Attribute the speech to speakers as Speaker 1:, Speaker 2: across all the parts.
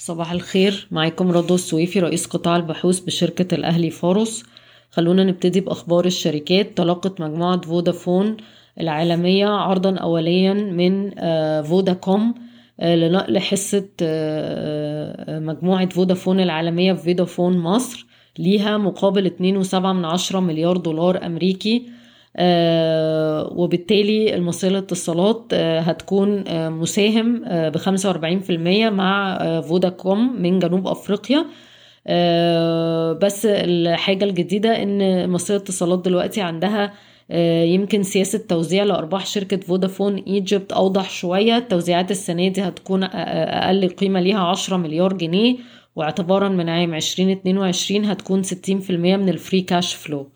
Speaker 1: صباح الخير معاكم رضوى السويفي رئيس قطاع البحوث بشركة الأهلي فارس خلونا نبتدي بأخبار الشركات. تلقت مجموعة فودافون العالمية عرضا أوليا من آه، فوداكوم آه، لنقل حصة آه، مجموعة فودافون العالمية في فودافون مصر. ليها مقابل 2.7 مليار دولار أمريكي. وبالتالي المصرية للاتصالات آه، هتكون آه، مساهم ب 45% مع فوداكوم من جنوب أفريقيا. بس الحاجة الجديدة إن المصرية للاتصالات دلوقتي عندها يمكن سياسة توزيع لأرباح شركة فودافون Egypt أوضح شوية. التوزيعات السنة دي هتكون أقل قيمة ليها 10 مليار جنيه واعتبارا من عام 2022 هتكون 60% من ال free cash flow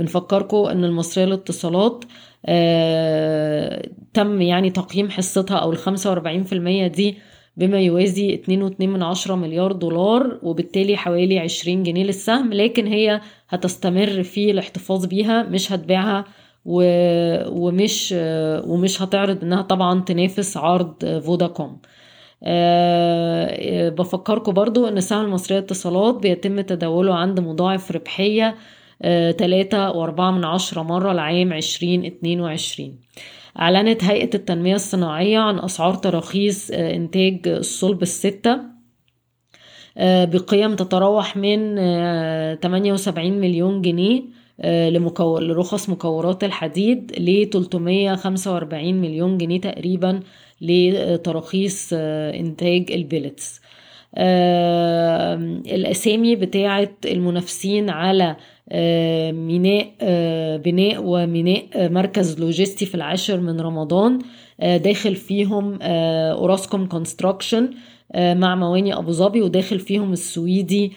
Speaker 1: بنفكركم إن المصرية للاتصالات آه تم يعني تقييم حصتها أو في المية دي بما يوازي اتنين واتنين من عشرة مليار دولار وبالتالي حوالي عشرين جنيه للسهم لكن هي هتستمر في الاحتفاظ بيها مش هتبيعها و... ومش ومش هتعرض إنها طبعا تنافس عرض فوداكوم. أه بفكركم برضو إن سهم المصرية اتصالات بيتم تداوله عند مضاعف ربحية تلاتة وأربعة من عشرة مرة لعام عشرين اتنين وعشرين. أعلنت هيئة التنمية الصناعية عن أسعار تراخيص آه، إنتاج الصلب الستة آه، بقيم تتراوح من 78 آه، مليون جنيه لرخص مكورات الحديد ل 345 مليون جنيه تقريبا لتراخيص إنتاج البيلتس. الأسامي بتاعة المنافسين على آه، ميناء آه، بناء وميناء آه، مركز لوجستي في العاشر من رمضان. داخل فيهم Orascom Construction مع مواني أبو ظبي وداخل فيهم السويدي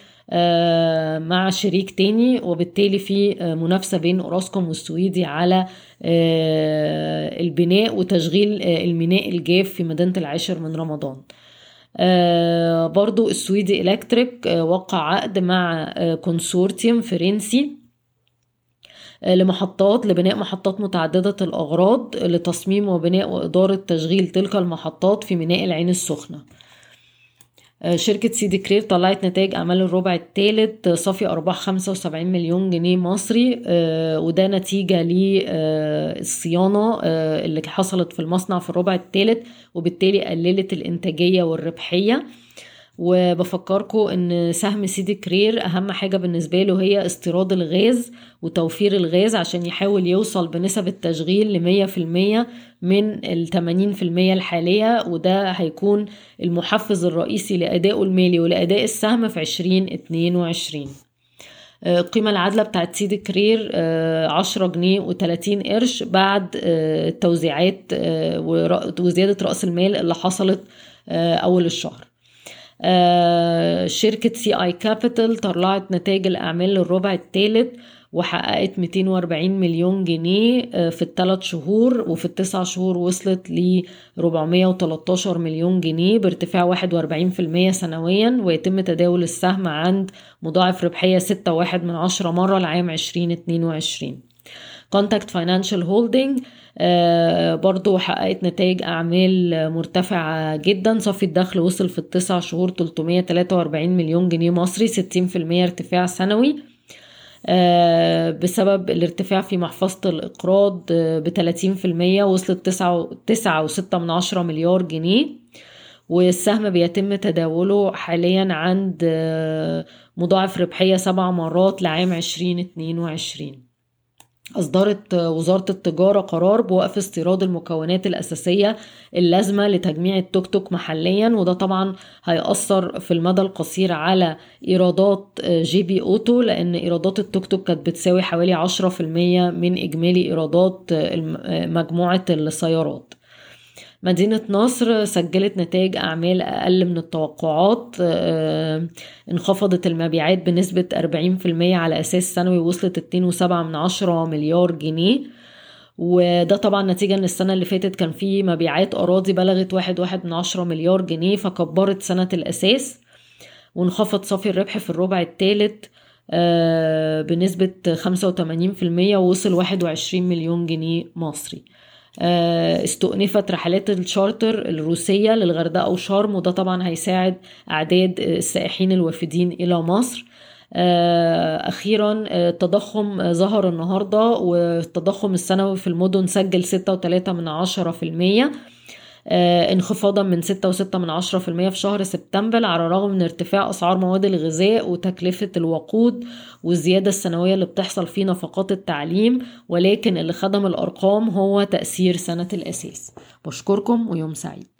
Speaker 1: مع شريك تاني وبالتالي في منافسة بين أوراسكوم والسويدي على البناء وتشغيل الميناء الجاف في مدينة العاشر من رمضان. آه برضو السويدي Electric آه وقع عقد مع آه consortium فرنسي آه لمحطات لبناء محطات متعددة الأغراض لتصميم وبناء وإدارة تشغيل تلك المحطات في ميناء العين السخنة. آه، شركة سيدي كرير طلعت نتائج أعمال الربع الثالث صافي أرباح 75 مليون جنيه مصري آه، وده نتيجة للصيانة آه، اللي حصلت في المصنع في الربع الثالث وبالتالي قللت الإنتاجية والربحية. وبفكركم إن سهم سيدي كرير أهم حاجة بالنسبة له هي استيراد الغاز وتوفير الغاز عشان يحاول يوصل بنسب التشغيل في المية من التمانين في المية الحالية وده هيكون المحفز الرئيسي لأدائه المالي ولأداء السهم في عشرين اتنين وعشرين. القيمة العادلة بتاعت سيدي كرير آه، عشرة جنيه وتلاتين قرش بعد آه، التوزيعات آه، وزيادة رأس المال اللي حصلت أول الشهر. آه، شركة CI Capital طلعت نتائج الأعمال للربع الثالث وحققت 240 مليون جنيه آه، في الثلاث شهور وفي التسع شهور وصلت ل 413 مليون جنيه بارتفاع 41% سنويا ويتم تداول السهم عند مضاعف ربحية 6.1 من عشرة مرة لعام 2022 Contact Financial Holding برضو حققت نتائج أعمال مرتفعة جدا. صافي الدخل وصل في التسع شهور 343 مليون جنيه مصري 60% ارتفاع سنوي آه، بسبب الارتفاع في محفظة الإقراض ب 30% وصلت تسعة وستة من عشرة مليار جنيه. والسهم بيتم تداوله حاليا عند آه، مضاعف ربحية سبع مرات لعام عشرين اتنين وعشرين. أصدرت وزارة التجارة قرار بوقف استيراد المكونات الأساسية اللازمة لتجميع التوك توك محليا وده طبعا هيأثر في المدى القصير على إيرادات GB Auto لأن إيرادات التوك توك كانت بتساوي حوالي عشرة في المية من إجمالي إيرادات مجموعة السيارات. مدينة نصر سجلت نتائج أعمال أقل من التوقعات آه، انخفضت المبيعات بنسبة 40% على أساس سنوي وصلت 2.7 من عشرة مليار جنيه. وده طبعا نتيجة إن السنة اللي فاتت كان في مبيعات أراضي بلغت واحد واحد من عشرة مليار جنيه فكبرت سنة الأساس وانخفض صافي الربح في الربع الثالث آه، بنسبة 85% ووصل 21 مليون جنيه مصري. استؤنفت رحلات الشارتر الروسية للغردقة وشرم وده طبعا هيساعد أعداد السائحين الوافدين إلى مصر. أخيرا التضخم ظهر النهاردة والتضخم السنوي في المدن سجل ستة وتلاتة من عشرة في المية. انخفاضا من ستة وستة من عشرة في المية في شهر سبتمبر على الرغم من ارتفاع أسعار مواد الغذاء وتكلفة الوقود والزيادة السنوية اللي بتحصل في نفقات التعليم ولكن اللي خدم الأرقام هو تأثير سنة الأساس. بشكركم ويوم سعيد.